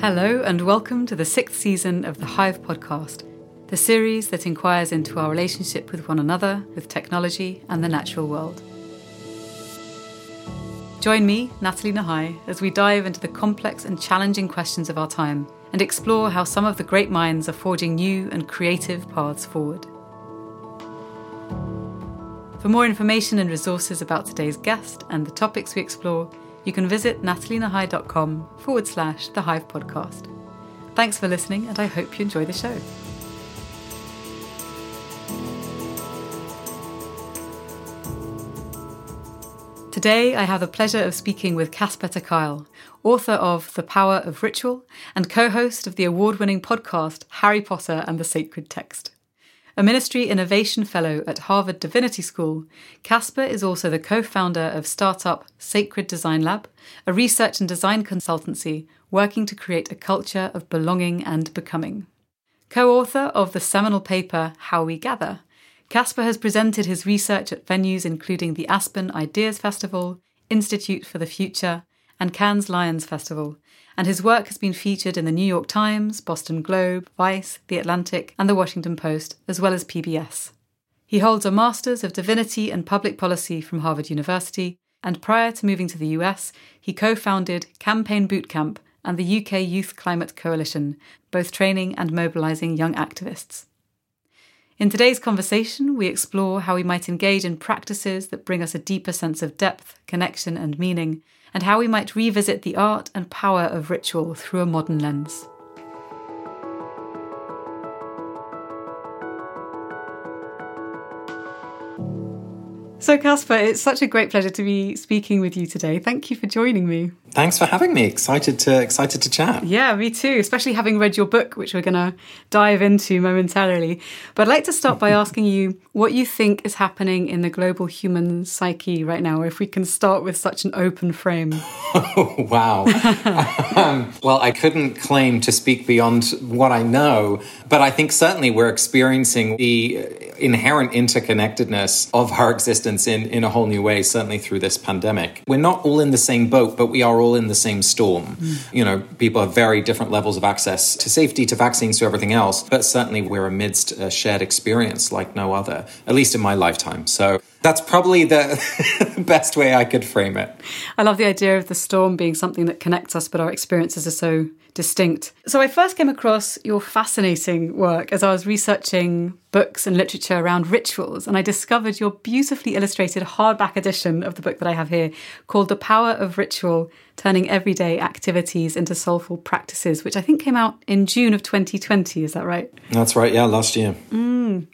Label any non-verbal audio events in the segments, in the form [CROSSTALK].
Hello, and welcome to the sixth season of the Hive podcast, the series that inquires into our relationship with one another, with technology, and the natural world. Join me, Natalie Nahai, as we dive into the complex and challenging questions of our time and explore how some of the great minds are forging new and creative paths forward. For more information and resources about today's guest and the topics we explore, you can visit natalienahai.com forward slash the Hive podcast. Thanks for listening, and I hope you enjoy the show. Today, I have the pleasure of speaking with Casper ter author of The Power of Ritual and co host of the award winning podcast Harry Potter and the Sacred Text. A Ministry Innovation Fellow at Harvard Divinity School, Casper is also the co founder of startup Sacred Design Lab, a research and design consultancy working to create a culture of belonging and becoming. Co author of the seminal paper How We Gather, Casper has presented his research at venues including the Aspen Ideas Festival, Institute for the Future, and Cannes Lions Festival, and his work has been featured in the New York Times, Boston Globe, Vice, The Atlantic, and The Washington Post, as well as PBS. He holds a Master's of Divinity and Public Policy from Harvard University, and prior to moving to the US, he co founded Campaign Bootcamp and the UK Youth Climate Coalition, both training and mobilising young activists. In today's conversation, we explore how we might engage in practices that bring us a deeper sense of depth, connection, and meaning, and how we might revisit the art and power of ritual through a modern lens. So, Casper, it's such a great pleasure to be speaking with you today. Thank you for joining me. Thanks for having me. Excited to excited to chat. Yeah, me too. Especially having read your book, which we're going to dive into momentarily. But I'd like to start by [LAUGHS] asking you what you think is happening in the global human psyche right now. If we can start with such an open frame. Oh, [LAUGHS] wow. [LAUGHS] um, well, I couldn't claim to speak beyond what I know, but I think certainly we're experiencing the inherent interconnectedness of our existence in in a whole new way. Certainly through this pandemic, we're not all in the same boat, but we are all in the same storm. Mm. You know, people have very different levels of access to safety, to vaccines, to everything else. But certainly we're amidst a shared experience like no other, at least in my lifetime. So that's probably the [LAUGHS] best way I could frame it. I love the idea of the storm being something that connects us, but our experiences are so distinct. So I first came across your fascinating work as I was researching books and literature around rituals, and I discovered your beautifully illustrated hardback edition of the book that I have here called The Power of Ritual Turning Everyday Activities into Soulful Practices, which I think came out in June of 2020. Is that right? That's right, yeah, last year. Mm.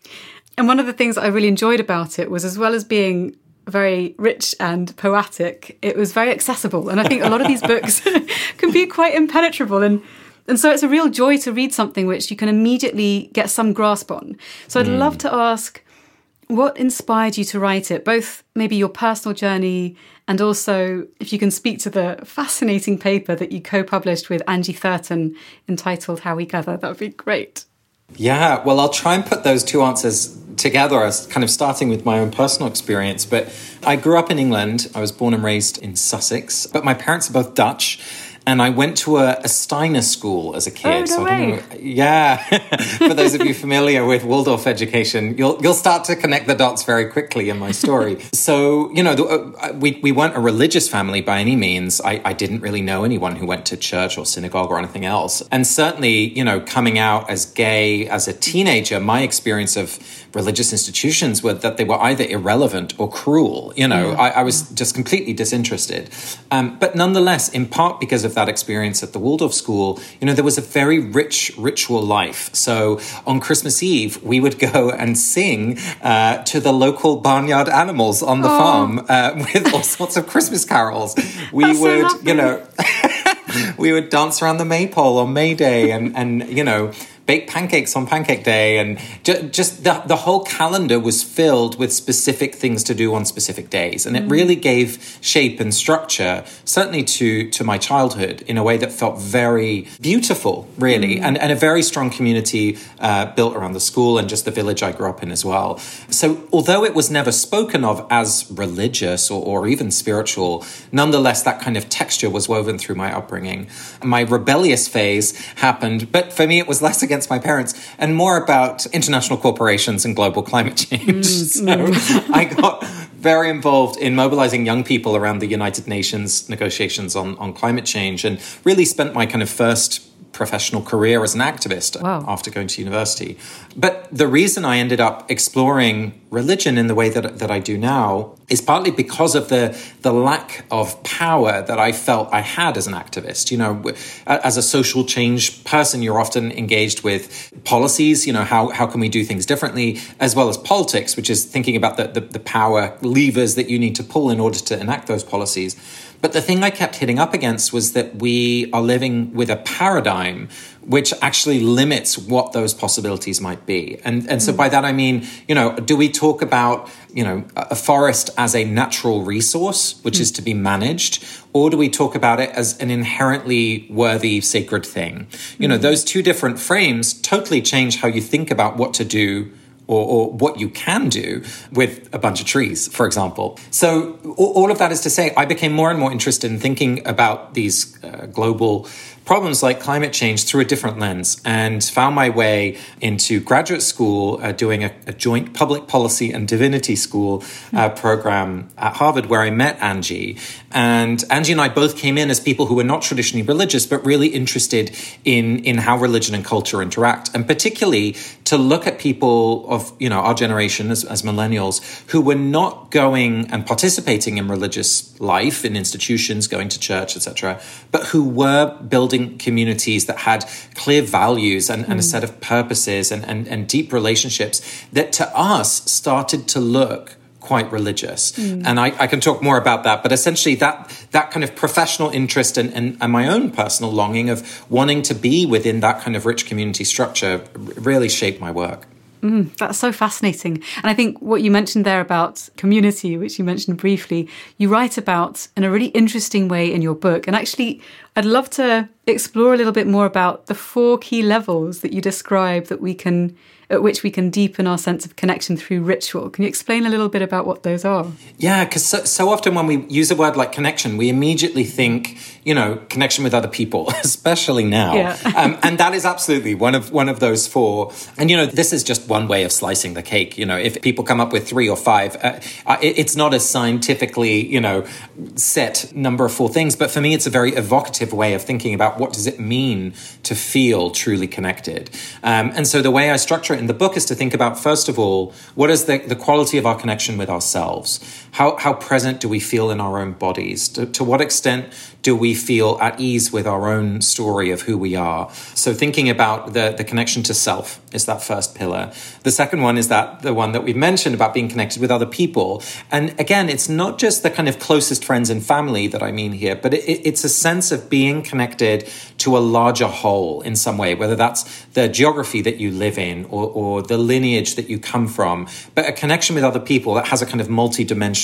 And one of the things I really enjoyed about it was, as well as being very rich and poetic, it was very accessible. And I think a lot of these books [LAUGHS] [LAUGHS] can be quite impenetrable. And, and so it's a real joy to read something which you can immediately get some grasp on. So I'd mm. love to ask what inspired you to write it, both maybe your personal journey and also if you can speak to the fascinating paper that you co published with Angie Thurston entitled How We Gather, that would be great. Yeah, well, I'll try and put those two answers together as kind of starting with my own personal experience. But I grew up in England. I was born and raised in Sussex, but my parents are both Dutch and I went to a, a Steiner school as a kid. Oh, no so way. Know, yeah. [LAUGHS] For those of you familiar with Waldorf education, you'll you'll start to connect the dots very quickly in my story. [LAUGHS] so you know, the, uh, we we weren't a religious family by any means. I, I didn't really know anyone who went to church or synagogue or anything else. And certainly, you know, coming out as gay as a teenager, my experience of religious institutions were that they were either irrelevant or cruel. You know, I, I, was just completely disinterested. Um, but nonetheless, in part because of that experience at the Waldorf school, you know, there was a very rich ritual life. So on Christmas Eve, we would go and sing uh, to the local barnyard animals on the oh. farm uh, with all sorts of Christmas carols. [LAUGHS] We That's would, so you know. [LAUGHS] we would dance around the maypole on May Day and, and, you know, bake pancakes on Pancake Day, and ju- just the the whole calendar was filled with specific things to do on specific days, and it really gave shape and structure, certainly to to my childhood, in a way that felt very beautiful, really, and and a very strong community uh, built around the school and just the village I grew up in as well. So although it was never spoken of as religious or, or even spiritual, nonetheless that kind of texture was woven through my upbringing. My rebellious phase happened, but for me it was less against my parents and more about international corporations and global climate mm, change. [LAUGHS] Mm. so I got very involved in mobilizing young people around the United Nations negotiations on, on climate change and really spent my kind of first professional career as an activist Wow. after going to university. But the reason I ended up exploring religion in the way that, that I do now is partly because of the, the lack of power that I felt I had as an activist. You know, as a social change person, you're often engaged with policies, you know, how, how can we do things differently, as well as politics, which is thinking about the, the, the power levers that you need to pull in order to enact those policies. But the thing I kept hitting up against was that we are living with a paradigm which actually limits what those possibilities might be. And and so hmm. by that I mean, you know, do we talk about, you know, a forest as a natural resource which hmm. is to be managed or do we talk about it as an inherently worthy sacred thing? You know, hmm. those two different frames totally change how you think about what to do or, or what you can do with a bunch of trees, for example. So, all of that is to say, I became more and more interested in thinking about these uh, global problems like climate change through a different lens and found my way into graduate school uh, doing a, a joint public policy and divinity school uh, program at Harvard where I met Angie. And Angie and I both came in as people who were not traditionally religious, but really interested in, in how religion and culture interact. And particularly to look at people of, you know, our generation as, as millennials who were not going and participating in religious life in institutions, going to church, etc., but who were building communities that had clear values and, and a mm. set of purposes and, and, and deep relationships that to us started to look quite religious. Mm. And I, I can talk more about that, but essentially that that kind of professional interest and, and, and my own personal longing of wanting to be within that kind of rich community structure really shaped my work. Mm, that's so fascinating. And I think what you mentioned there about community, which you mentioned briefly, you write about in a really interesting way in your book. And actually, I'd love to explore a little bit more about the four key levels that you describe that we can at which we can deepen our sense of connection through ritual. Can you explain a little bit about what those are? Yeah, because so, so often when we use a word like connection, we immediately think, you know, connection with other people, [LAUGHS] especially now. Yeah. [LAUGHS] um, and that is absolutely one of one of those four. And you know, this is just one way of slicing the cake. You know, if people come up with three or five, uh, it, it's not a scientifically, you know, set number of four things. But for me, it's a very evocative way of thinking about what does it mean to feel truly connected. Um, and so the way I structure it in the book is to think about first of all, what is the, the quality of our connection with ourselves? How how present do we feel in our own bodies? To, to what extent do we feel at ease with our own story of who we are? So thinking about the, the connection to self is that first pillar. The second one is that the one that we've mentioned about being connected with other people. And again, it's not just the kind of closest friends and family that I mean here, but it, it's a sense of being connected to a larger whole in some way, whether that's the geography that you live in or, or the lineage that you come from, but a connection with other people that has a kind of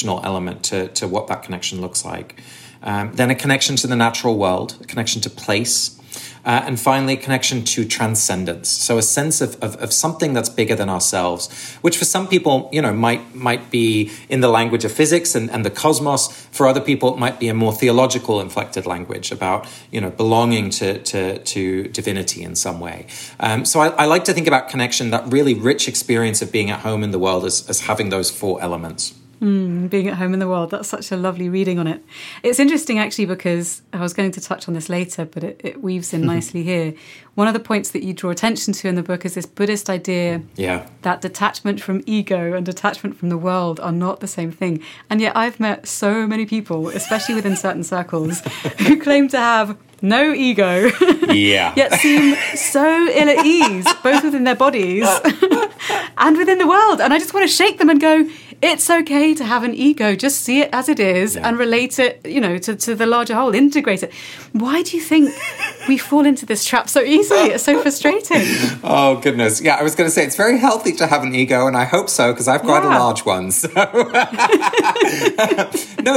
multi-dimensional element to, to what that connection looks like. Um, then a connection to the natural world, a connection to place, uh, and finally, a connection to transcendence. So a sense of, of, of something that's bigger than ourselves, which for some people, you know, might might be in the language of physics and, and the cosmos. For other people, it might be a more theological inflected language about, you know, belonging to, to, to divinity in some way. Um, so I, I like to think about connection, that really rich experience of being at home in the world as, as having those four elements. Hmm, being at home in the world. That's such a lovely reading on it. It's interesting actually because I was going to touch on this later, but it, it weaves in [LAUGHS] nicely here. One of the points that you draw attention to in the book is this Buddhist idea Yeah. that detachment from ego and detachment from the world are not the same thing. And yet I've met so many people, especially within certain circles, [LAUGHS] who claim to have no ego, [LAUGHS] Yeah. yet seem so ill at ease, both within their bodies and within the world. And I just want to shake them and go, it's okay to have an ego. Just see it as it is Yeah. and relate it, you know, to, to the larger whole, integrate it. Why do you think we fall into this trap so easily? It's so frustrating. [LAUGHS] Oh goodness, yeah. I was going to say it's very healthy to have an ego, and I hope so because I've quite Yeah. a large one. So [LAUGHS] no,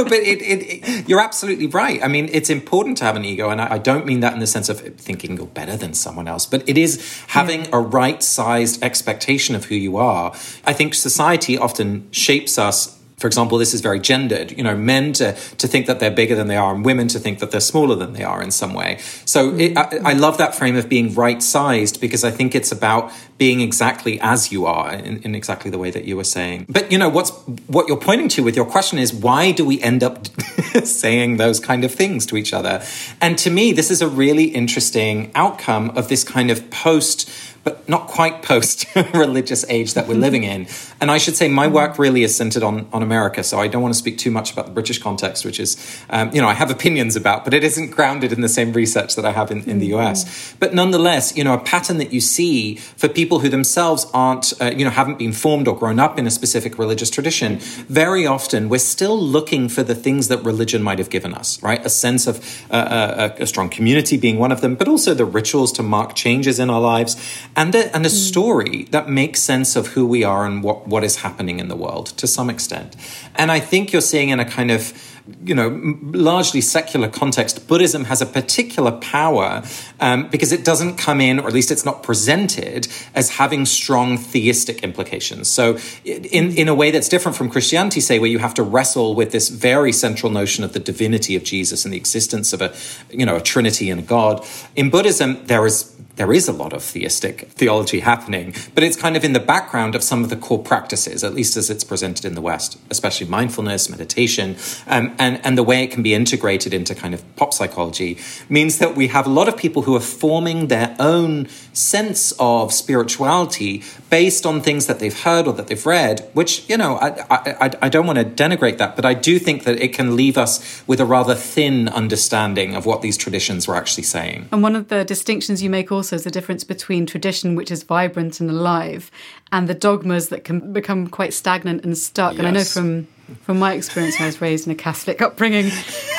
but it, it, it- you're absolutely right. I mean, it's important to have an ego, and I, I don't mean that in the sense of thinking you're better than someone else, but it is having a right-sized expectation of who you are. I think society often shapes us. For example, this is very gendered. You know, men to, to think that they're bigger than they are, and women to think that they're smaller than they are in some way. So it, mm. I, I love that frame of being right sized because I think it's about being exactly as you are in, in exactly the way that you were saying. But you know what's what you're pointing to with your question is why do we end up [LAUGHS] saying those kind of things to each other? And to me, this is a really interesting outcome of this kind of post but not quite post [LAUGHS] religious age that we're living in. [LAUGHS] And I should say my work really is centered on, on America. So I don't want to speak too much about the British context, which is, um, you know, I have opinions about, but it isn't grounded in the same research that I have in, in the US. But nonetheless, you know, a pattern that you see for people who themselves aren't, uh, you know, haven't been formed or grown up in a specific religious tradition, very often we're still looking for the things that religion might have given us, right? A sense of uh, a, a strong community being one of them, but also the rituals to mark changes in our lives and a, and a story that makes sense of who we are and what, what is happening in the world to some extent. And I think you're seeing in a kind of you know, largely secular context, Buddhism has a particular power um, because it doesn't come in, or at least it's not presented as having strong theistic implications. So, in in a way that's different from Christianity, say, where you have to wrestle with this very central notion of the divinity of Jesus and the existence of a, you know, a Trinity and a God. In Buddhism, there is there is a lot of theistic theology happening, but it's kind of in the background of some of the core practices, at least as it's presented in the West, especially mindfulness, meditation, um, and, and the way it can be integrated into kind of pop psychology means that we have a lot of people who are forming their own sense of spirituality based on things that they've heard or that they've read, which, you know, I, I, I- I don't want to denigrate that, but I do think that it can leave us with a rather thin understanding of what these traditions were actually saying. And one of the distinctions you make also is the difference between tradition, which is vibrant and alive, and the dogmas that can become quite stagnant and stuck. And I know from from my experience, I was raised in a Catholic upbringing,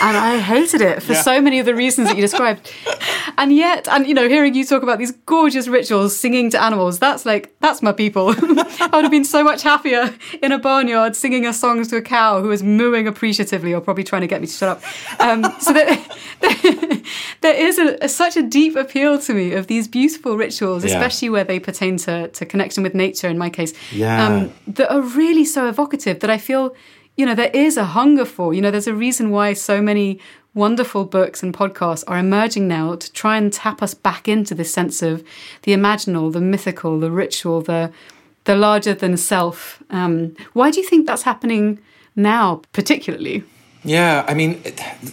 and I hated it for so many of the reasons that you described. And yet, and you know, hearing you talk about these gorgeous rituals, singing to animals, that's like that's my people. [LAUGHS] I would have been so much happier in a barnyard singing a song to a cow who was mooing appreciatively, or probably trying to get me to shut up. Um, so there, there, [LAUGHS] there is a, a- such a deep appeal to me of these beautiful rituals, Yeah. especially where they pertain to, to connection with nature. In my case, Yeah. um, that are really so evocative that I feel, you know, there is a hunger for. You know, there's a reason why so many wonderful books and podcasts are emerging now to try and tap us back into this sense of the imaginal, the mythical, the ritual, the the larger than self. Um, why do you think that's happening now, particularly? Yeah, I mean,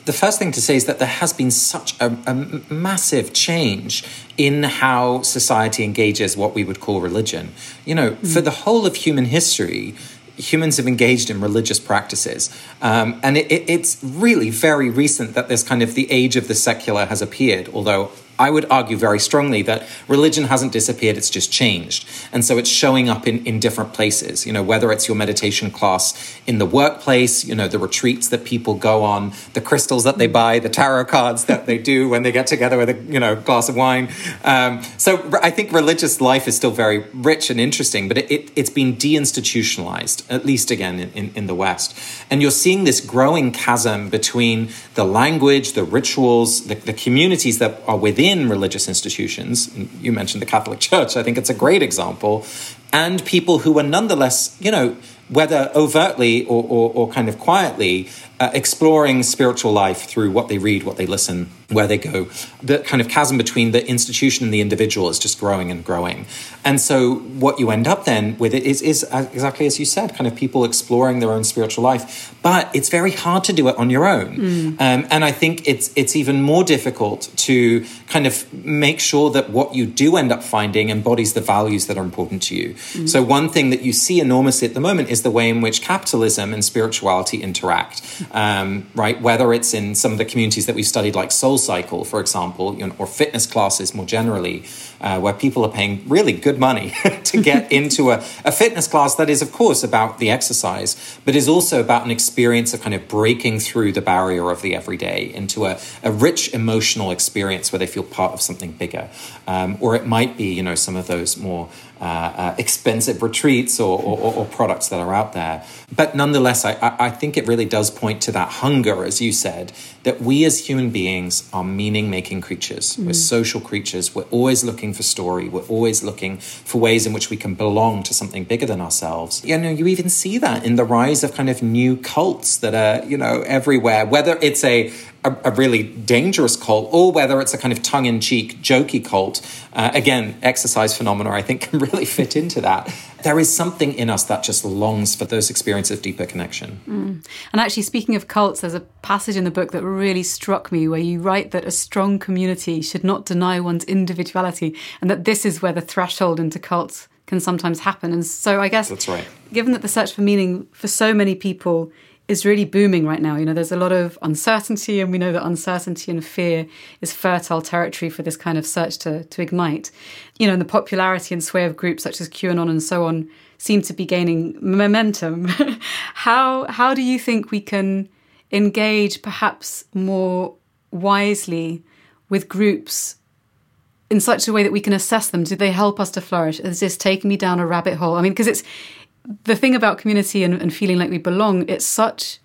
the first thing to say is that there has been such a, a massive change in how society engages what we would call religion. You know, for the whole of human history, humans have engaged in religious practices. Um, and it, it, it's really very recent that this kind of the age of the secular has appeared, although I would argue very strongly that religion hasn't disappeared, it's just changed. And so it's showing up in, in different places, you know, whether it's your meditation class in the workplace, you know, the retreats that people go on, the crystals that they buy, the tarot cards that they do when they get together with a, you know, glass of wine. Um, so I think religious life is still very rich and interesting, but it, it, it's been deinstitutionalized, at least again in, in, in the West. And you're seeing this growing chasm between the language, the rituals, the, the communities that are within religious institutions. You mentioned the Catholic [LAUGHS] Church, I think it's a great example, and people who are nonetheless, you know, whether overtly or, or, or kind of quietly, uh, exploring spiritual life through what they read, what they listen, where they go. The kind of chasm between the institution and the individual is just growing and growing. And so, what you end up then with it is, is uh, exactly as you said, kind of people exploring their own spiritual life. But it's very hard to do it on your own. Um, and I think it's it's even more difficult to kind of make sure that what you do end up finding embodies the values that are important to you. So one thing that you see enormously at the moment is the way in which capitalism and spirituality interact. Um, right? Whether it's in some of the communities that we've studied, like Soul Cycle, for example, you know, or fitness classes more generally, uh, where people are paying really good money [LAUGHS] to get [LAUGHS] into a, a fitness class that is, of course, about the exercise, but is also about an experience of kind of breaking through the barrier of the everyday into a, a rich emotional experience where they feel part of something bigger. Um, or it might be, you know, some of those more uh, uh, expensive retreats or, or, or, products that are out there. But nonetheless, I, I think it really does point to that hunger, as you said, that we as human beings are meaning making creatures. Mm. We're social creatures. We're always looking for story. We're always looking for ways in which we can belong to something bigger than ourselves. You know, you even see that in the rise of kind of new cults that are, you know, everywhere, whether it's a, a, a, really dangerous cult, or whether it's a kind of tongue in cheek, jokey cult. Uh, again, exercise phenomena, I think, [LAUGHS] can really fit into that. There is something in us that just longs for those experiences of deeper connection. Mm. And actually, speaking of cults, there's a passage in the book that really struck me where you write that a strong community should not deny one's individuality, and that this is where the threshold into cults can sometimes happen. And so, I guess that's right. Given that the search for meaning for so many people is really booming right now. You know, there's a lot of uncertainty, and we know that uncertainty and fear is fertile territory for this kind of search to, to ignite. You know, and the popularity and sway of groups such as QAnon and so on seem to be gaining momentum. [LAUGHS] how how do you think we can engage perhaps more wisely with groups in such a way that we can assess them? Do they help us to flourish? Is this taking me down a rabbit hole? I mean, because it's the thing about community and, and feeling like we belong, it's such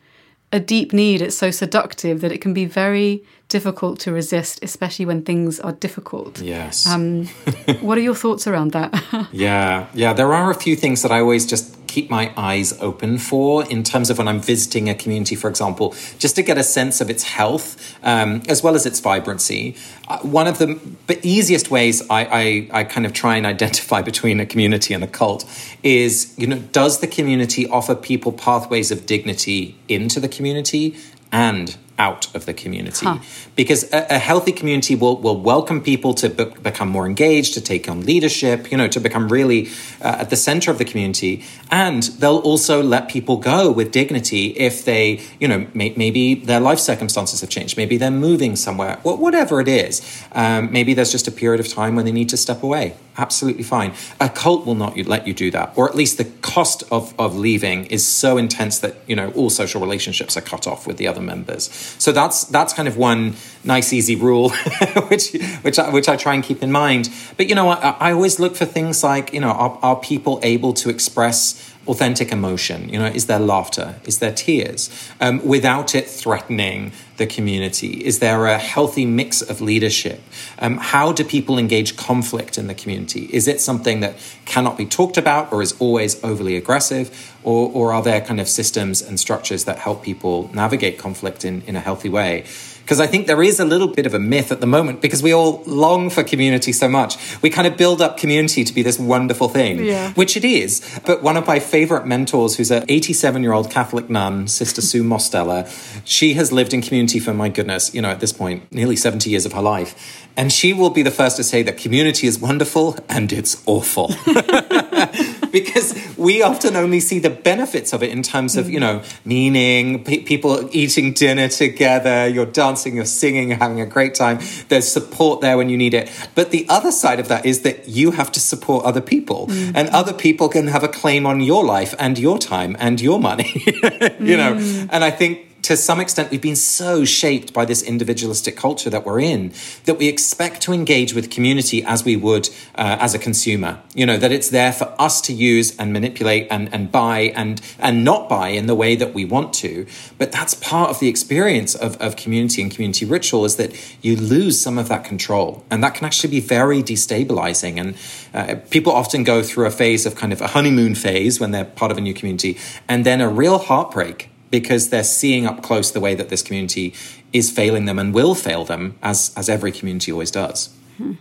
a deep need. It's so seductive that it can be very difficult to resist, especially when things are difficult. Yes. Um, [LAUGHS] what are your thoughts around that? [LAUGHS] yeah, yeah. There are a few things that I always just keep my eyes open for in terms of when I'm visiting a community, for example, just to get a sense of its health um, as well as its vibrancy. Uh, one of the easiest ways I, I, I kind of try and identify [LAUGHS] between a community and a cult is, you know, does the community offer people pathways of dignity into the community and out of the community. Huh. because a, a, healthy community will, will welcome people to be- become more engaged to take on leadership you know to become really uh, at the center of the community. And they'll also let people go with dignity if they you know may- maybe their life circumstances have changed. Maybe they're moving somewhere. Whatever it is. Um, maybe there's just a period of time when they need to step away. Absolutely fine. A cult will not let you do that. Or at least the cost of, of leaving is so intense that you know all social relationships are cut off with the other members so that's that's kind of one nice easy rule, [LAUGHS] which which I, which I try and keep in mind. But you know, I, I always look for things like you know, are, are people able to express authentic emotion? You know, is there laughter? Is there tears? Um, without it threatening the community? Is there a healthy mix of leadership? Um, how do people engage conflict in the community? Is it something that cannot be talked about or is always overly aggressive? Or, or are there kind of systems and structures that help people navigate conflict in, in a healthy way? Because I think there is a little bit of a myth at the moment because we all long for community so much. We kind of build up community to be this wonderful thing, yeah. which it is. But one of my favorite mentors, who's an 87 year old Catholic nun, Sister Sue Mosteller, she has lived in community for, my goodness, you know, at this point, nearly 70 years of her life. And she will be the first to say that community is wonderful and it's awful. [LAUGHS] because we often only see the benefits of it in terms of, you know, meaning, pe- people eating dinner together, you're dancing, you're singing, you're having a great time. There's support there when you need it. But the other side of that is that you have to support other people, mm. and other people can have a claim on your life and your time and your money, [LAUGHS] you mm. know. And I think to some extent, we've been so shaped by this individualistic culture that we're in that we expect to engage with community as we would uh, as a consumer. You know, that it's there for us to use and manipulate and, and buy and, and not buy in the way that we want to. But that's part of the experience of, of community and community ritual is that you lose some of that control. And that can actually be very destabilizing. And uh, people often go through a phase of kind of a honeymoon phase when they're part of a new community and then a real heartbreak because they're seeing up close the way that this community is failing them and will fail them, as as every community always does. Hmm.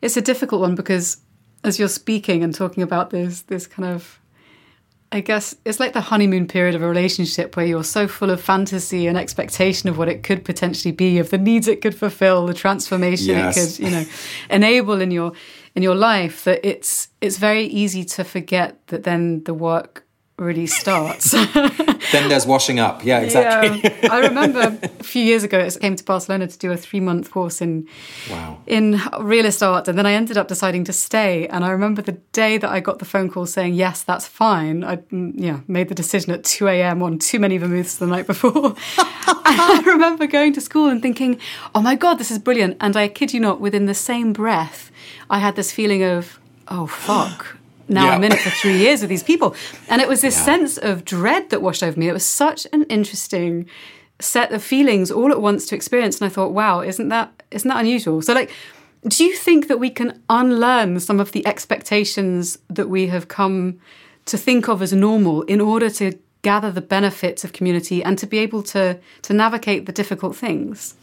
It's a difficult one because as you're speaking and talking about this this kind of I guess it's like the honeymoon period of a relationship where you're so full of fantasy and expectation of what it could potentially be, of the needs it could fulfill, the transformation yes. it could, you know, [LAUGHS] enable in your in your life that it's it's very easy to forget that then the work really starts. [LAUGHS] then there's washing up. Yeah, exactly. Yeah. I remember [LAUGHS] a few years ago, I came to Barcelona to do a three month course in wow. in realist art, and then I ended up deciding to stay. And I remember the day that I got the phone call saying yes, that's fine. I mm, yeah made the decision at two a.m. on too many vermouths the night before. [LAUGHS] I remember going to school and thinking, oh my god, this is brilliant. And I kid you not, within the same breath, I had this feeling of oh fuck now yeah. I'm in it for three years with these people. And it was this yeah. sense of dread that washed over me. It was such an interesting set of feelings all at once to experience. And I thought, wow, isn't that isn't that unusual? So like do you think that we can unlearn some of the expectations that we have come to think of as normal in order to gather the benefits of community and to be able to to navigate the difficult things?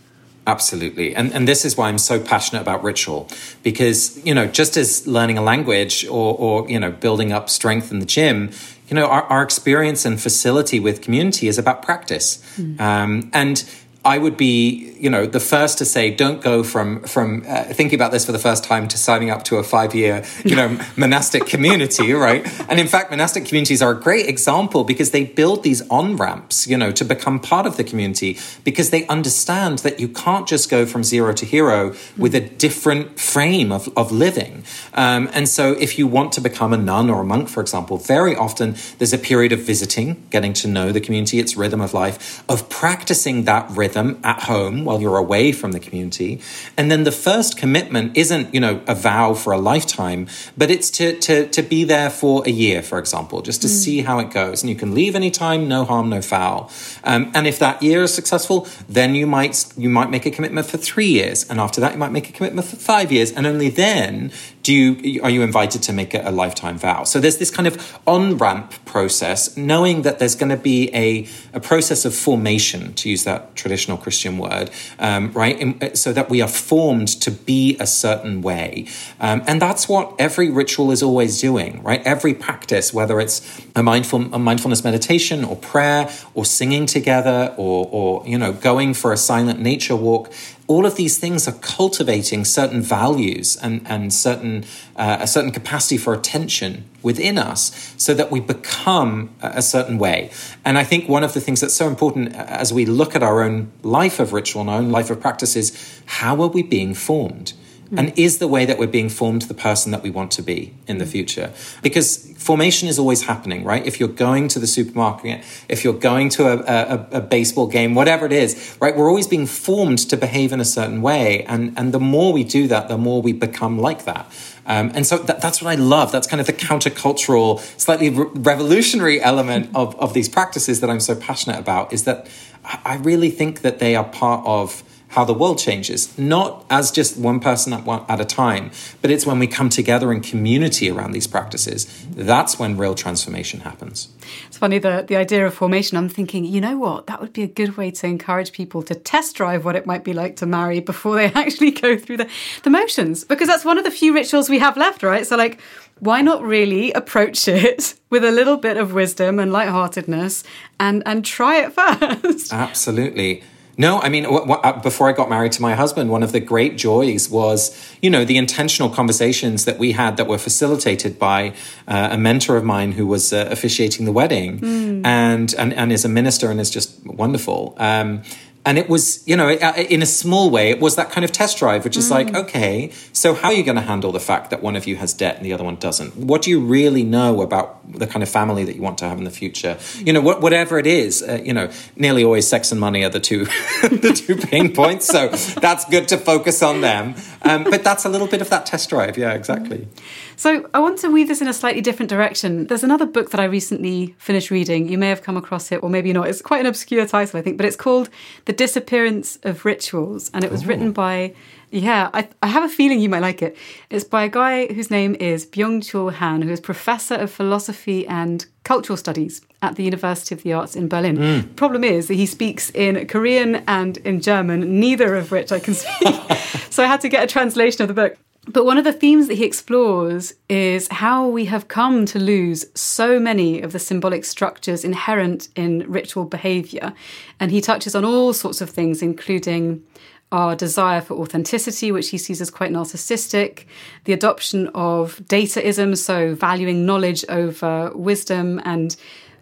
Absolutely. And, and this is why I'm so passionate about ritual because, you know, just as learning a language or, or you know, building up strength in the gym, you know, our, our experience and facility with community is about practice. Mm. Um, and I would be, you know, the first to say, don't go from from uh, thinking about this for the first time to signing up to a five year, you know, [LAUGHS] monastic community, right? And in fact, monastic communities are a great example because they build these on ramps, you know, to become part of the community because they understand that you can't just go from zero to hero with a different frame of of living. Um, and so, if you want to become a nun or a monk, for example, very often there's a period of visiting, getting to know the community, its rhythm of life, of practicing that rhythm at home while you're away from the community. And then the first commitment isn't, you know, a vow for a lifetime, but it's to, to, to be there for a year, for example, just to mm. see how it goes. And you can leave anytime, no harm, no foul. Um, and if that year is successful, then you might, you might make a commitment for three years. And after that, you might make a commitment for five years. And only then do you, are you invited to make a, a lifetime vow. So there's this kind of on ramp process, knowing that there's going to be a, a process of formation, to use that traditional Christian word, um, right? In, uh, so that we are formed to be a certain way. Um, and that's what every ritual is always doing, right? Every practice, whether it's a, mindful, a mindfulness meditation or prayer or singing together or, or, you know, going for a silent nature walk, all of these things are cultivating certain values and, and certain uh, a certain capacity for attention within us so that we become a certain way. And i think one of the things that's so important as we look at our own life of ritual and our own life of practice is how are we being formed Mm. And is the way that we're being formed the person that we want to be in the future? Because formation is always happening, right? If you're going to the supermarket, if you're going to a, a, a, baseball game, whatever it is, right? We're always being formed to behave in a certain way. And, and the more we do that, the more we become like that. Um, and so that, that's what I love. That's kind of the countercultural, slightly re- revolutionary element of, of these practices that I'm so passionate about is that I really think that they are part of how the world changes, not as just one person at, one, at a time, but it's when we come together in community around these practices. That's when real transformation happens. It's funny, the, the idea of formation, I'm thinking, you know what, that would be a good way to encourage people to test drive what it might be like to marry before they [LAUGHS] actually go through the, the motions, because that's one of the few rituals we have left, right? So, like, why not really approach it [LAUGHS] with a little bit of wisdom and lightheartedness and, and try it [LAUGHS] first? Absolutely. No, I mean, w- w- uh, before I got married to my husband, one of the great joys was, you know, the intentional conversations that we had that were facilitated by uh, a mentor of mine who was uh, officiating the wedding mm. and, and, and is a minister and is just wonderful. Um, and it was you know in a small way it was that kind of test drive which is mm. like okay so how are you going to handle the fact that one of you has debt and the other one doesn't what do you really know about the kind of family that you want to have in the future you know what, whatever it is uh, you know nearly always sex and money are the two [LAUGHS] the two pain points so that's good to focus on them um, but that's a little bit of that test drive yeah exactly mm. So I want to weave this in a slightly different direction. There's another book that I recently finished reading. You may have come across it, or maybe not. It's quite an obscure title, I think, but it's called The Disappearance of Rituals. And it was written by, yeah, I, I, have a feeling you might like it. It's by a guy whose name is Byung Chul Han, who is professor of philosophy and cultural studies at the University of the Arts in Berlin. Mm. Problem is that he speaks in Korean and in German, neither of which I can speak. [LAUGHS] so I had to get a translation of the book. But one of the themes that he explores is how we have come to lose so many of the symbolic structures inherent in ritual behavior. And he touches on all sorts of things, including our desire for authenticity, which he sees as quite narcissistic, the adoption of dataism, so valuing knowledge over wisdom, and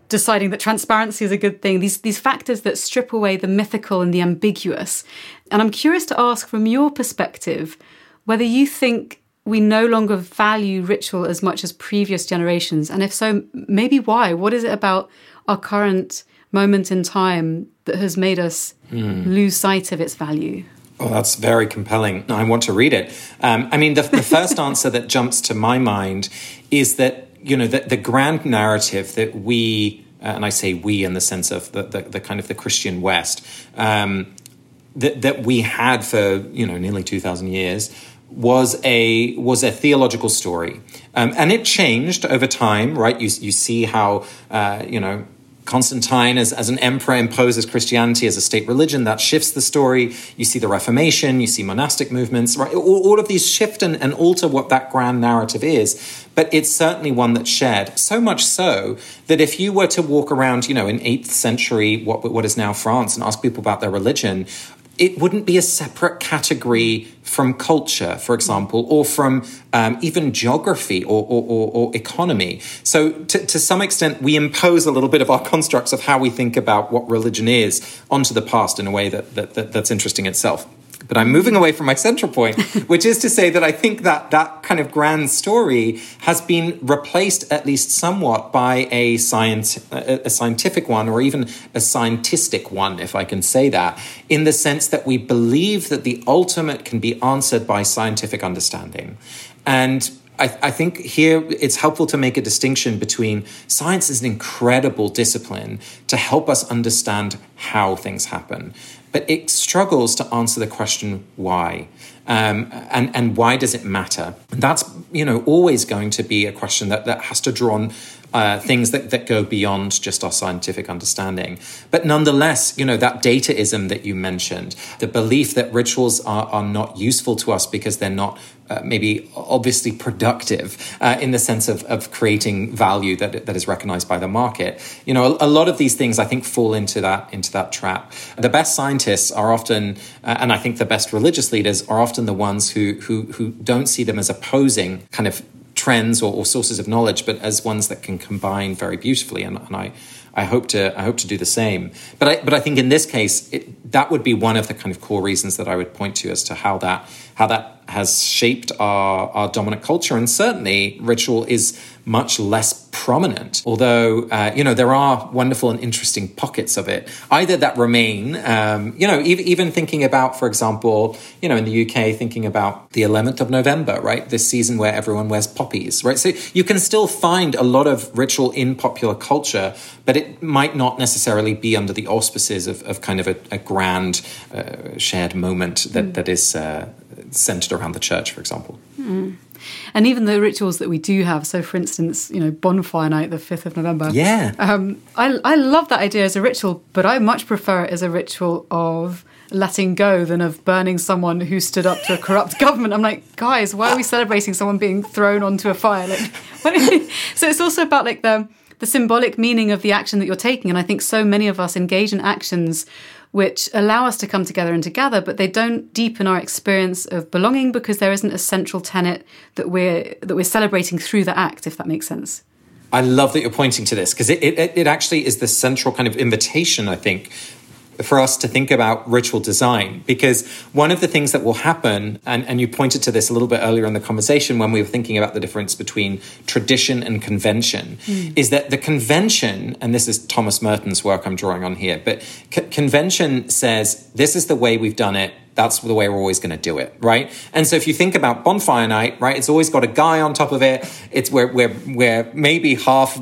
deciding that transparency is a good thing, these, these factors that strip away the mythical and the ambiguous. And I'm curious to ask from your perspective whether you think we no longer value ritual as much as previous generations. And if so, maybe why? What is it about our current moment in time that has made us mm. lose sight of its value? Oh, that's very compelling. I want to read it. Um, I mean, the, the [LAUGHS] first answer that jumps to my mind is that, you know, the, the grand narrative that we, uh, and I say we in the sense of the, the, the kind of the Christian West, um, that, that we had for, you know, nearly 2,000 years was a was a theological story, um, and it changed over time. Right, you you see how uh, you know Constantine, as, as an emperor, imposes Christianity as a state religion. That shifts the story. You see the Reformation, you see monastic movements, right? All, all, of these shift and, and alter what that grand narrative is. But it's certainly one that's shared. So much so that if you were to walk around, you know, in 8th century, what, what is now France, and ask people about their religion, it wouldn't be a separate category from culture, for example, or from um, even geography or, or, or, or economy. So, to, to, some extent, we impose a little bit of our constructs of how we think about what religion is onto the past in a way that, that, that that's interesting itself. But I'm moving away from my central point, [LAUGHS] which is to say that I think that that kind of grand story has been replaced at least somewhat by a science, a, scientific one, or even a scientistic one, if I can say that, in the sense that we believe that the ultimate can be answered by scientific understanding. And I, I, think here it's helpful to make a distinction between science is an incredible discipline to help us understand how things happen but it struggles to answer the question why. Um, and and why does it matter? And that's you know always going to be a question that, that has to draw on uh, things that, that go beyond just our scientific understanding. But nonetheless, you know, that dataism that you mentioned, the belief that rituals are, are not useful to us because they're not uh, maybe obviously productive uh, in the sense of, of creating value that, that is recognized by the market. You know, a, a, lot of these things I think fall into that into that trap. The best scientists are often, uh, and I think the best religious leaders are often the ones who who who don't see them as opposing kind of trends or, or, sources of knowledge, but as ones that can combine very beautifully. And, and I, I hope to, I hope to do the same. But I, but I think in this case, it, that would be one of the kind of core reasons that I would point to as to how that, how that has shaped our, our dominant culture. And certainly, ritual is much less prominent. Although, uh, you know, there are wonderful and interesting pockets of it, either that remain, um, you know, even, even thinking about, for example, you know, in the UK, thinking about the 11th of November, right? This season where everyone wears poppies, right? So you can still find a lot of ritual in popular culture, but it might not necessarily be under the auspices of, of kind of a, a grand uh, shared moment that, mm. that is uh, centered around the church, for example. Mm. And even the rituals that we do have, so for instance, you know, bonfire night, the 5th of November. Yeah. Um, I, I love that idea as a ritual, but I much prefer it as a ritual of letting go than of burning someone who stood up to a corrupt [LAUGHS] government. I'm like, guys, why are we celebrating someone being thrown onto a fire? Like, [LAUGHS] so it's also about like the the symbolic meaning of the action that you're taking. And I think so many of us engage in actions which allow us to come together and together, but they don't deepen our experience of belonging because there isn't a central tenet that we're that we're celebrating through the act, if that makes sense. I love that you're pointing to this because it, it, it actually is the central kind of invitation, I think, for us to think about ritual design because one of the things that will happen and, and you pointed to this a little bit earlier in the conversation when we were thinking about the difference between tradition and convention mm. is that the convention and this is thomas merton's work i'm drawing on here but c- convention says this is the way we've done it that's the way we're always going to do it, right? And so if you think about bonfire night, right, it's always got a guy on top of it. It's where we're, we're maybe half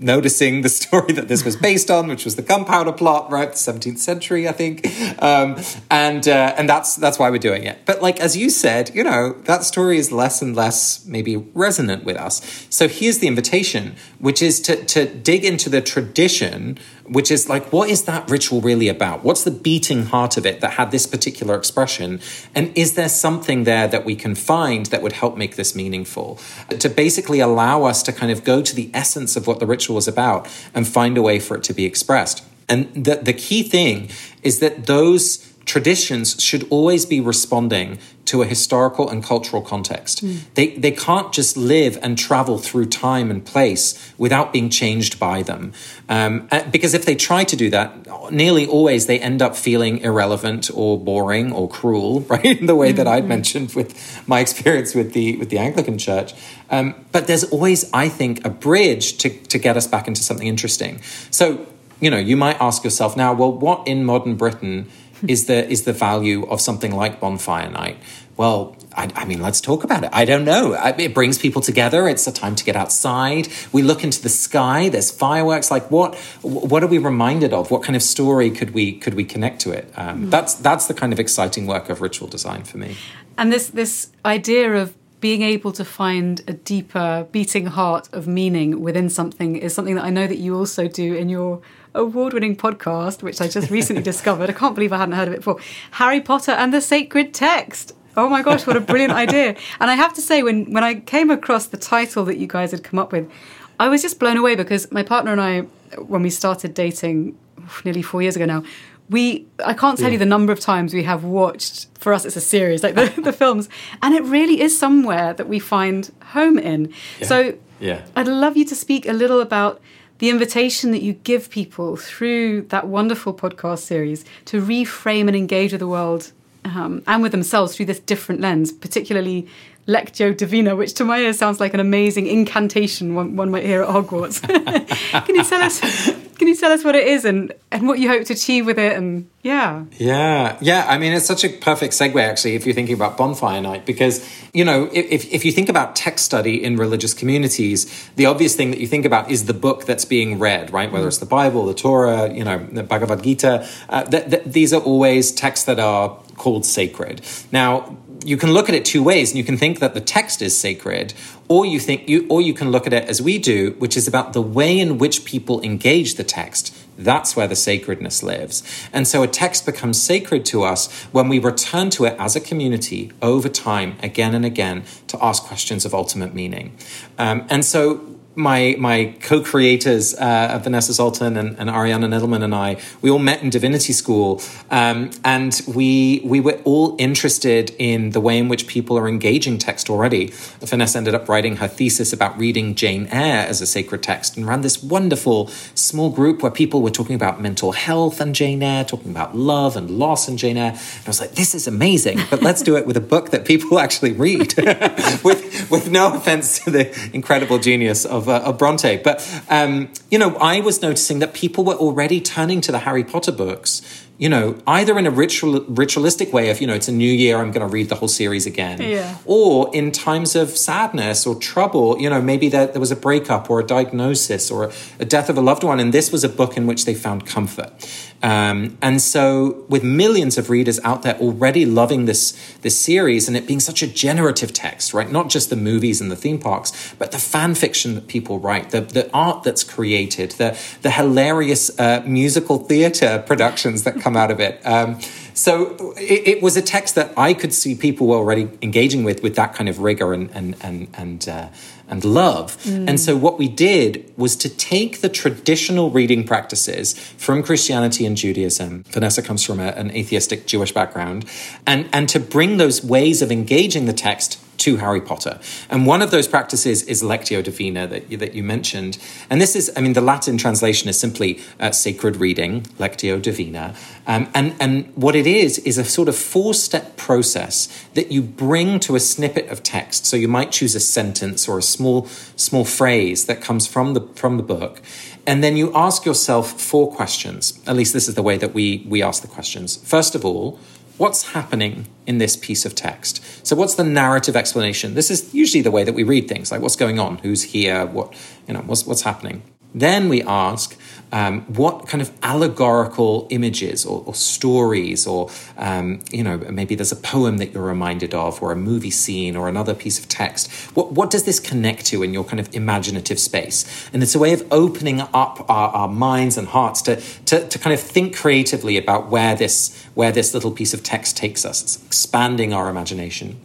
noticing the [LAUGHS] story that this was based on, which was the gunpowder plot, right, the 17th century, I think, um, and uh, and that's that's why we're doing it. But like as you said, you know, that story is less and less maybe resonant with us. So here's the invitation, which is to to dig into the tradition which is like, what is that ritual really about? What's the beating heart of it that had this particular expression? And is there something there that we can find that would help make this meaningful? To basically allow us to kind of go to the essence of what the ritual is about and find a way for it to be expressed. And the, the key thing is that those traditions should always be responding to a historical and cultural context. Mm. They, they can't just live and travel through time and place without being changed by them. Um, because if they try to do that, nearly always they end up feeling irrelevant or boring or cruel, [LAUGHS] right? In the way that I'd hmm. mentioned with my experience with the, with the Anglican Church. Um, but there's always, I think, a bridge to, to get us back into something interesting. So, you know, you might ask yourself now, well, what in modern Britain is the is the value of something like bonfire night? Well, I, I, mean, let's talk about it. I don't know. It brings people together. It's a time to get outside. We look into the sky. There's fireworks. Like what? What are we reminded of? What kind of story could we could we connect to it? Um, mm. That's that's the kind of exciting work of ritual design for me. And this this idea of being able to find a deeper beating heart of meaning within something is something that I know that you also do in your award winning podcast, which I just recently discovered. I can't believe I hadn't heard of it before Harry Potter and the Sacred Text. Oh my gosh, what a brilliant [LAUGHS] idea. And I have to say, when, when I came across the title that you guys had come up with, I was just blown away because my partner and I, when we started dating nearly four years ago now, we I can't tell yeah. you the number of times we have watched for us it's a series like the, [LAUGHS] the films and it really is somewhere that we find home in. Yeah. So yeah. I'd love you to speak a little about the invitation that you give people through that wonderful podcast series to reframe and engage with the world um, and with themselves through this different lens, particularly Lectio Divina, which to my ears sounds like an amazing incantation one, one might hear at Hogwarts. [LAUGHS] Can you tell us can you tell us what it is and, and what you hope to achieve with it? And yeah. Yeah. Yeah. I mean, it's such a perfect segue, actually, if you're thinking about bonfire night, because, you know, if, if you think about text study in religious communities, the obvious thing that you think about is the book that's being read, right? Whether it's the Bible, the Torah, you know, the Bhagavad Gita. Uh, th- th- these are always texts that are called sacred. Now, you can look at it two ways and you can think that the text is sacred or you think you or you can look at it as we do which is about the way in which people engage the text. That's where the sacredness lives. And so a text becomes sacred to us when we return to it as a community over time again and again to ask questions of ultimate meaning. Um, and so my my co-creators uh, Vanessa Zoltan and, and, Ariana Nedelman and I we all met in divinity school um, and we we were all interested in the way in which people are engaging text already. Vanessa ended up writing her thesis about reading Jane Eyre as a sacred text and ran this wonderful small group where people were talking about mental health and Jane Eyre talking about love and loss and Jane Eyre. And I was like this is amazing but let's do it with a book that people [LAUGHS] actually read. [LAUGHS] With with no offense to the incredible genius of of, uh, of Bronte. But, um, you know, I was noticing that people were already turning to the Harry Potter books you know, either in a ritual, ritualistic way of, you know, it's a new year, I'm going to read the whole series again. Yeah. Or in times of sadness or trouble, you know, maybe there, there was a breakup or a diagnosis or a, a, death of a loved one. And this was a book in which they found comfort. Um, and so, with millions of readers out there already loving this, this series and it being such a generative text, right? Not just the movies and the theme parks, but the fan fiction that people write, the, the art that's created, the, the hilarious uh, musical theater [LAUGHS] productions that come out of it. Um, so it, it, was a text that I could see people were already engaging with, with that kind of rigor and and and and, uh, and love. Mm. And so what we did was to take the traditional reading practices from Christianity and Judaism. Vanessa comes from a, an atheistic Jewish background, and and to bring those ways of engaging the text to Harry Potter. And one of those practices is Lectio Divina that you, that you mentioned. And this is, I mean, the Latin translation is simply uh, sacred reading, Lectio Divina. Um, and, and what it is, is a sort of four step process that you bring to a snippet of text. So you might choose a sentence or a small, small phrase that comes from the, from the book. And then you ask yourself four questions. At least this is the way that we, we ask the questions. First of all, what's happening in this piece of text? So what's the narrative explanation? This is usually the way that we read things, like what's going on, who's here, what you know, what's what's happening. Then we ask, um, what kind of allegorical images or, or stories, or um, you know, maybe there's a poem that you're reminded of, or a movie scene, or another piece of text. What what does this connect to in your kind of imaginative space? And it's a way of opening up our, our minds and hearts to, to to kind of think creatively about where this where this little piece of text takes us. It's expanding our imagination.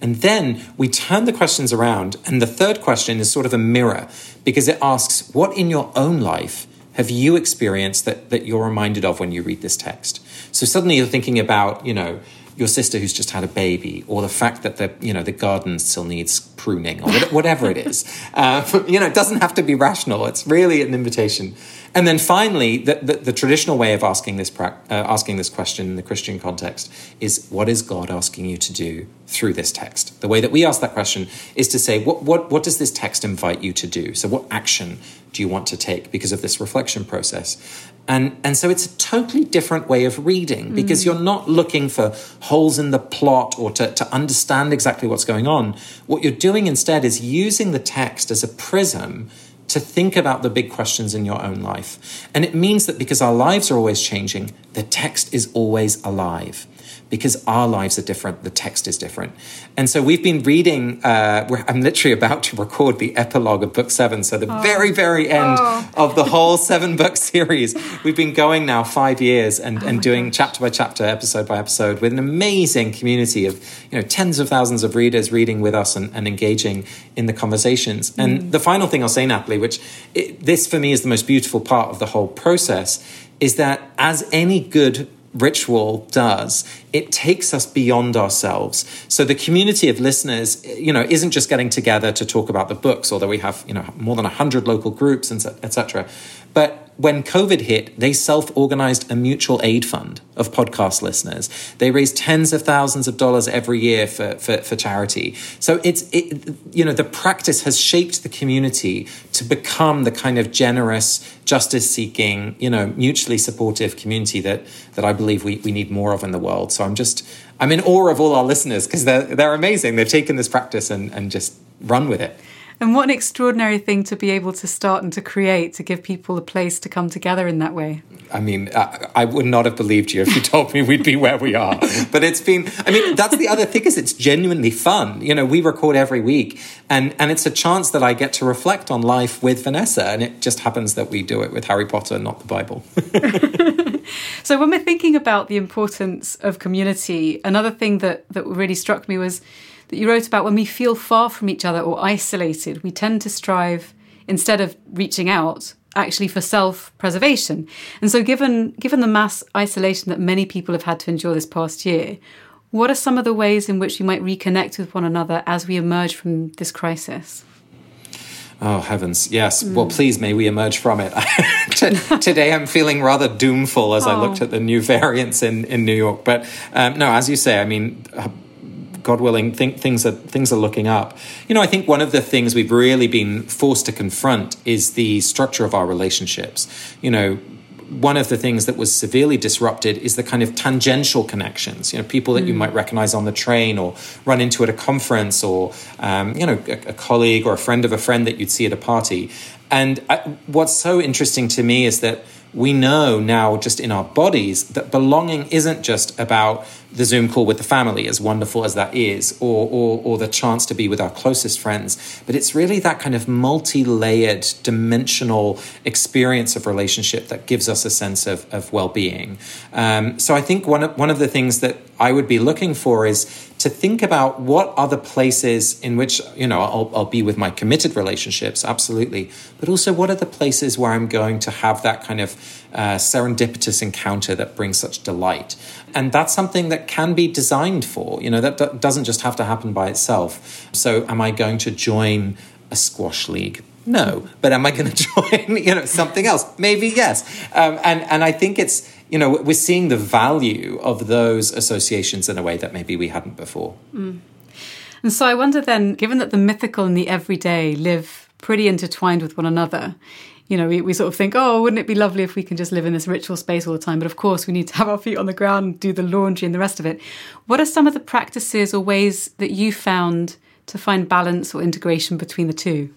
And then we turn the questions around, and the third question is sort of a mirror because it asks, What in your own life have you experienced that, that you're reminded of when you read this text? So suddenly you're thinking about, you know, your sister who's just had a baby, or the fact that the you know the garden still needs pruning, or whatever it is. [LAUGHS] Uh, you know, it doesn't have to be rational. It's really an invitation. And then finally, the, the, the traditional way of asking this uh, asking this question in the Christian context is, what is God asking you to do through this text? The way that we ask that question is to say, what what what does this text invite you to do? So, what action do you want to take because of this reflection process? And, and so it's a totally different way of reading because mm. you're not looking for holes in the plot or to, to understand exactly what's going on. What you're doing instead is using the text as a prism to think about the big questions in your own life. And it means that because our lives are always changing, the text is always alive because our lives are different, the text is different. And so we've been reading, uh, I'm literally about to record the epilogue of book seven, so the oh. very, very end oh. of the whole seven book series. We've been going now five years and, oh and doing gosh. chapter by chapter, episode by episode, with an amazing community of you know tens of thousands of readers reading with us and, and engaging in the conversations. Mm. And the final thing I'll say, Nathalie, which it, this for me is the most beautiful part of the whole process, is that as any good ritual does it takes us beyond ourselves. So the community of listeners you know isn't just getting together to talk about the books although we have you know more than 100 local groups and etc but when COVID hit, they self organized a mutual aid fund of podcast listeners. They raised tens of thousands of dollars every year for, for, for charity. So it's, it, you know, the practice has shaped the community to become the kind of generous, justice seeking, you know, mutually supportive community that, that I believe we, we need more of in the world. So I'm just, I'm in awe of all our listeners because they're, they're amazing. They've taken this practice and, and just run with it. And what an extraordinary thing to be able to start and to create to give people a place to come together in that way. I mean, I, I would not have believed you if you told me we'd be where we are. But it's been, I mean, that's the other thing is it's genuinely fun. You know, we record every week and, and it's a chance that I get to reflect on life with Vanessa. And it just happens that we do it with Harry Potter, not the Bible. [LAUGHS] so when we're thinking about the importance of community, another thing that, that really struck me was that you wrote about when we feel far from each other or isolated, we tend to strive, instead of reaching out, actually for self-preservation. And so given given the mass isolation that many people have had to endure this past year, what are some of the ways in which we might reconnect with one another as we emerge from this crisis? Oh, heavens. Yes. Mm. Well, please, may we emerge from it. [LAUGHS] Today, I'm feeling rather doomful as oh. I looked at the new [LAUGHS] variants in, in New York. But um, no, as you say, I mean, God willing, think things are things are looking up. You know, I think one of the things we've really been forced to confront is the structure of our relationships. You know, one of the things that was severely disrupted is the kind of tangential connections. You know, people that you might recognize on the train or run into at a conference, or um, you know, a, a, colleague or a friend of a friend that you'd see at a party. And I, what's so interesting to me is that we know now just in our bodies that belonging isn't just about the Zoom call with the family, as wonderful as that is, or, or, or the chance to be with our closest friends, but it's really that kind of multi layered, dimensional experience of relationship that gives us a sense of, of well being. Um, so I think one of, one of the things that I would be looking for is to think about what are the places in which you know I'll, I'll, be with my committed relationships absolutely but also what are the places where i'm going to have that kind of uh, serendipitous encounter that brings such delight? And that's something that can be designed for you know that, doesn't just have to happen by itself. So am i going to join a squash league? No but am i going [LAUGHS] to join you know something else? Maybe yes. Um, and and i think it's you know, we're seeing the value of those associations in a way that maybe we hadn't before. Mm. And so I wonder then, given that the mythical and the everyday live pretty intertwined with one another, you know, we, we sort of think, oh, wouldn't it be lovely if we can just live in this ritual space all the time? But of course, we need to have our feet on the ground, do the laundry and the rest of it. What are some of the practices or ways that you found to find balance or integration between the two?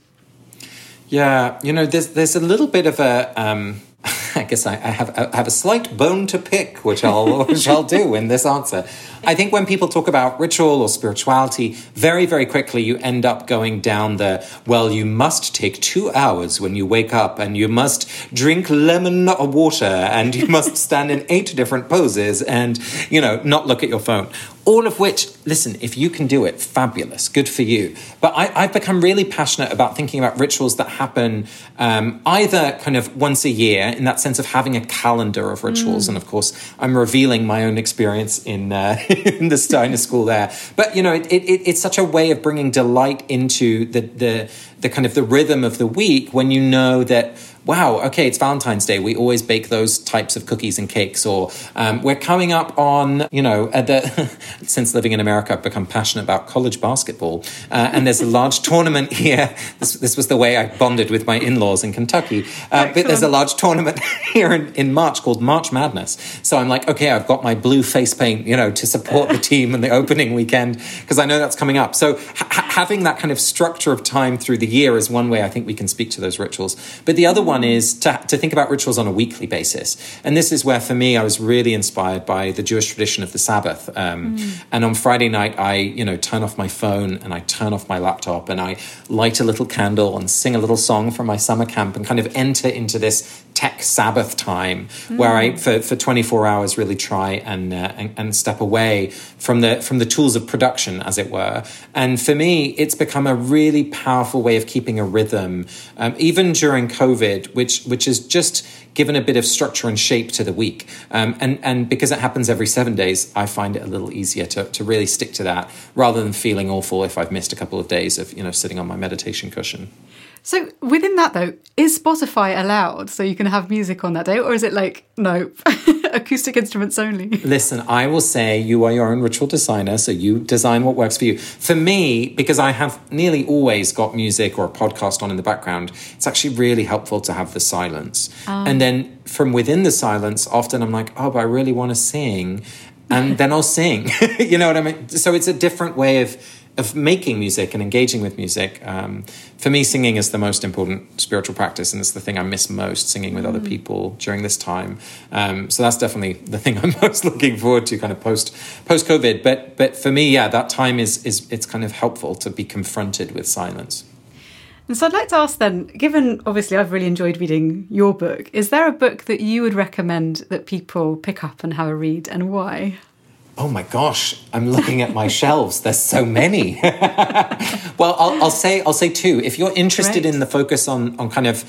Yeah, you know, there's there's a little bit of a um, [LAUGHS] I guess I, I, have I have a slight bone to pick, which I'll which I'll do in this answer. I think when people talk about ritual or spirituality, very very quickly you end up going down the well. You must take two hours when you wake up, and you must drink lemon water, and you must [LAUGHS] stand in eight different poses, and you know not look at your phone. all of which, listen, if you can do it, fabulous, good for you. But I, have become really passionate about thinking about rituals that happen um, either kind of once a year, in that sense of having a calendar of rituals. Mm. And of course, I'm revealing my own experience in uh, [LAUGHS] in the Steiner School there. But you know, it, it, it's such a way of bringing delight into the the the kind of the rhythm of the week when you know that wow, okay, it's Valentine's Day. We always bake those types of cookies and cakes. Or um, we're coming up on, you know, the, [LAUGHS] since living in America, I've become passionate about college basketball. Uh, and there's a large [LAUGHS] tournament here. This, this was the way I bonded with my in laws in Kentucky. Uh, but there's a large tournament [LAUGHS] here in, in March called March Madness. So I'm like, okay, I've got my blue face paint, you know, to support the team in the opening weekend because I know that's coming up. So ha- having that kind of structure of time through the year is one way I think we can speak to those rituals. But the other one one is to, to think about rituals on a weekly basis. And this is where, for me, I was really inspired by the Jewish tradition of the Sabbath. Um, mm. And on Friday night, I, you know, turn off my phone and I turn off my laptop and I light a little candle and sing a little song from my summer camp and kind of enter into this tech Sabbath time mm. where I, for, for 24 hours, really try and, uh, and, and step away from the from the tools of production, as it were. And for me, it's become a really powerful way of keeping a rhythm, um, even during COVID, which which has just given a bit of structure and shape to the week. Um, and and because it happens every seven days, I find it a little easier to to really stick to that rather than feeling awful if I've missed a couple of days of you know sitting on my meditation cushion. So within that though, is Spotify allowed so you can have music on that day, or is it like no, [LAUGHS] acoustic instruments only? Listen, I will say you are your own ritual designer, so you design what works for you. For me, because I have nearly always got music or a podcast on in the background, it's actually really helpful to have the silence. Um. And then from within the silence, often I'm like, oh, but I really want to sing, and [LAUGHS] then I'll sing. [LAUGHS] you know what I mean? So it's a different way of of making music and engaging with music. Um, for me, singing is the most important spiritual practice, and it's the thing I miss most singing with mm. other people during this time. Um, so that's definitely the thing [LAUGHS] I'm most looking forward to, kind of post post COVID. But but for me, yeah, that time is is it's kind of helpful to be confronted with silence. And so I'd like to ask then, given obviously I've really enjoyed reading your book, is there a book that you would recommend that people pick up and have a read, and why? Oh my gosh, I'm looking at my [LAUGHS] shelves. There's so many. [LAUGHS] well, I'll, I'll, say I'll say two. If you're interested in the focus on on kind of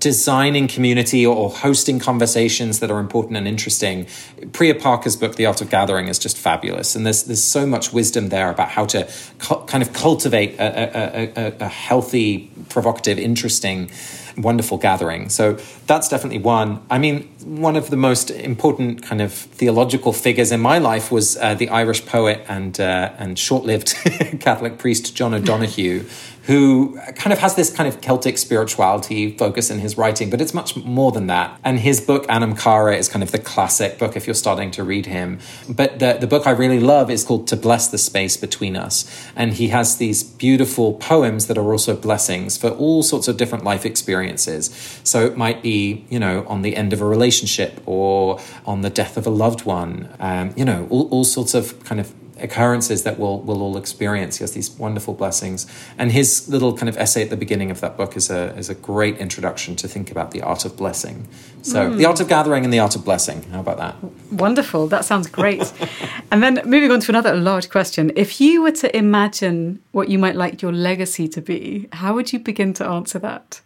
designing community or hosting conversations that are important and interesting, Priya Parker's book, The Art of Gathering, is just fabulous. And there's there's so much wisdom there about how to cu- kind of cultivate a, a, a, a healthy, provocative, interesting wonderful gathering. So that's definitely one. I mean, one of the most important kind of theological figures in my life was uh, the Irish poet and uh, and short-lived [LAUGHS] Catholic priest John O'Donohue, who kind of has this kind of Celtic spirituality focus in his writing, but it's much more than that. And his book, Anam Cara, is kind of the classic book if you're starting to read him. But the, the book I really love is called To Bless the Space Between Us. And he has these beautiful poems that are also blessings for all sorts of different life experiences. So it might be, you know, on the end of a relationship or on the death of a loved one, um, you know, all, all sorts of kind of occurrences that we'll, we'll all experience. He has these wonderful blessings. And his little kind of essay at the beginning of that book is a, is a great introduction to think about the art of blessing. So, mm. the art of gathering and the art of blessing. How about that? Wonderful. That sounds great. [LAUGHS] and then moving on to another large question. If you were to imagine what you might like your legacy to be, how would you begin to answer that?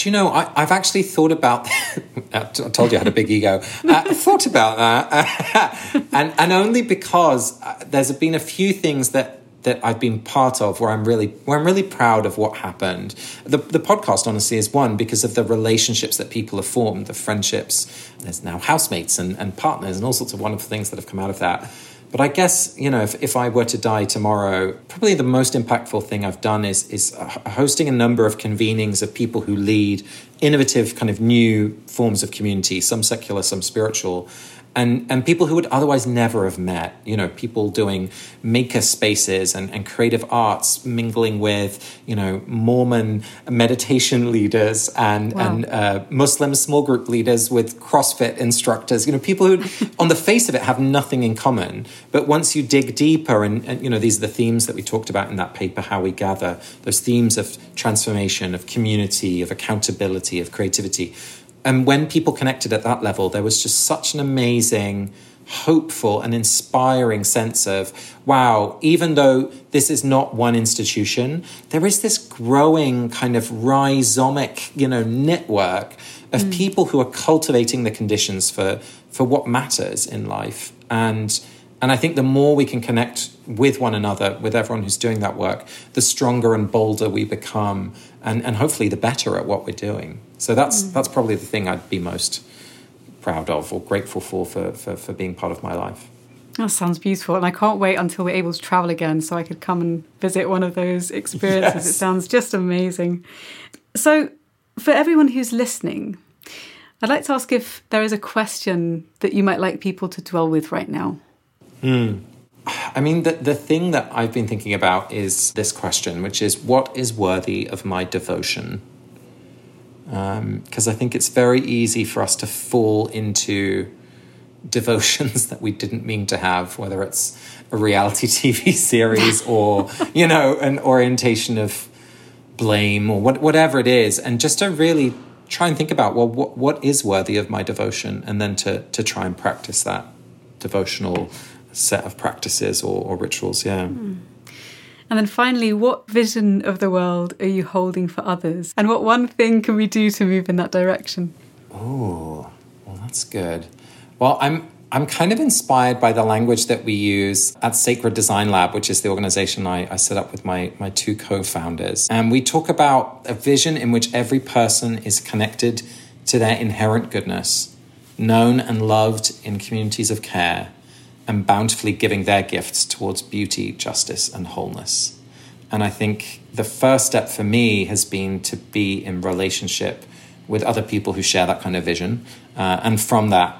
Do you know, I, have actually thought about. [LAUGHS] I told you I had a big ego. Uh, thought about that, [LAUGHS] and and only because uh, there's been a few things that that I've been part of where I'm really where I'm really proud of what happened. The the podcast honestly is one because of the relationships that people have formed, the friendships. There's now housemates and, and partners and all sorts of wonderful things that have come out of that. But I guess, you know, if, if I were to die tomorrow, probably the most impactful thing I've done is, is uh, hosting a number of convenings of people who lead innovative, kind of new forms of community, some secular, some spiritual and and people who would otherwise never have met you know people doing maker spaces and, and creative arts mingling with you know mormon meditation leaders and wow. and uh, muslim small group leaders with crossfit instructors. You know people who on the face of it have nothing in common. But once you dig deeper and, and you know these are the themes that we talked about in that paper how we gather those themes of transformation of community of accountability of creativity and when people connected at that level, there was just such an amazing hopeful and inspiring sense of wow, even though this is not one institution, there is this growing kind of rhizomic, you know, network of mm. people who are cultivating the conditions for for what matters in life. And and I think the more we can connect with one another, with everyone who's doing that work, the stronger and bolder we become, and, and hopefully the better at what we're doing. So that's mm. that's probably the thing I'd be most proud of or grateful for, for for, for being part of my life. That sounds beautiful, and I can't wait until we're able to travel again so I could come and visit one of those experiences. Yes. It sounds just amazing. So, for everyone who's listening, I'd like to ask if there is a question that you might like people to dwell with right now. Hmm. [SIGHS] I mean, the, the thing that I've been thinking about is this question, which is what is worthy of my devotion? Because um, I think it's very easy for us to fall into devotions [LAUGHS] that we didn't mean to have, whether it's a reality [LAUGHS] TV series [LAUGHS] or, you know, an orientation of blame or what, whatever it is. And just to really try and think about, well, what, what is worthy of my devotion? And then to, to try and practice that devotional set of practices or, or rituals. Yeah. Mm. And then finally, what vision of the world are you holding for others? And what one thing can we do to move in that direction? Oh, well, that's good. Well, I'm I'm kind of inspired by the language that we use at Sacred Design Lab, which is the organization I, I set up with my, my two co founders. And we talk about a vision in which every person is connected to their inherent goodness, known and loved in communities of care, and bountifully giving their gifts towards beauty, justice, and wholeness. And I think the first step for me has been to be in relationship with other people who share that kind of vision. Uh, and from that,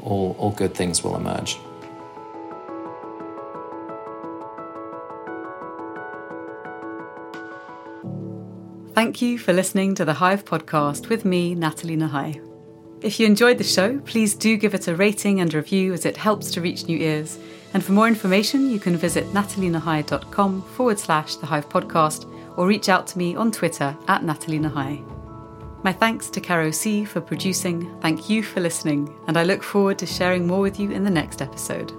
all, all good things will emerge. Thank you for listening to the Hive podcast with me, Nathalie Nahai. If you enjoyed the show, please do give it a rating and review as it helps to reach new ears. And for more information, you can visit nathalienahai.com forward slash the Hive podcast or reach out to me on Twitter at Nathalie Nahai. My thanks to Caro C for producing, thank you for listening, and I look forward to sharing more with you in the next episode.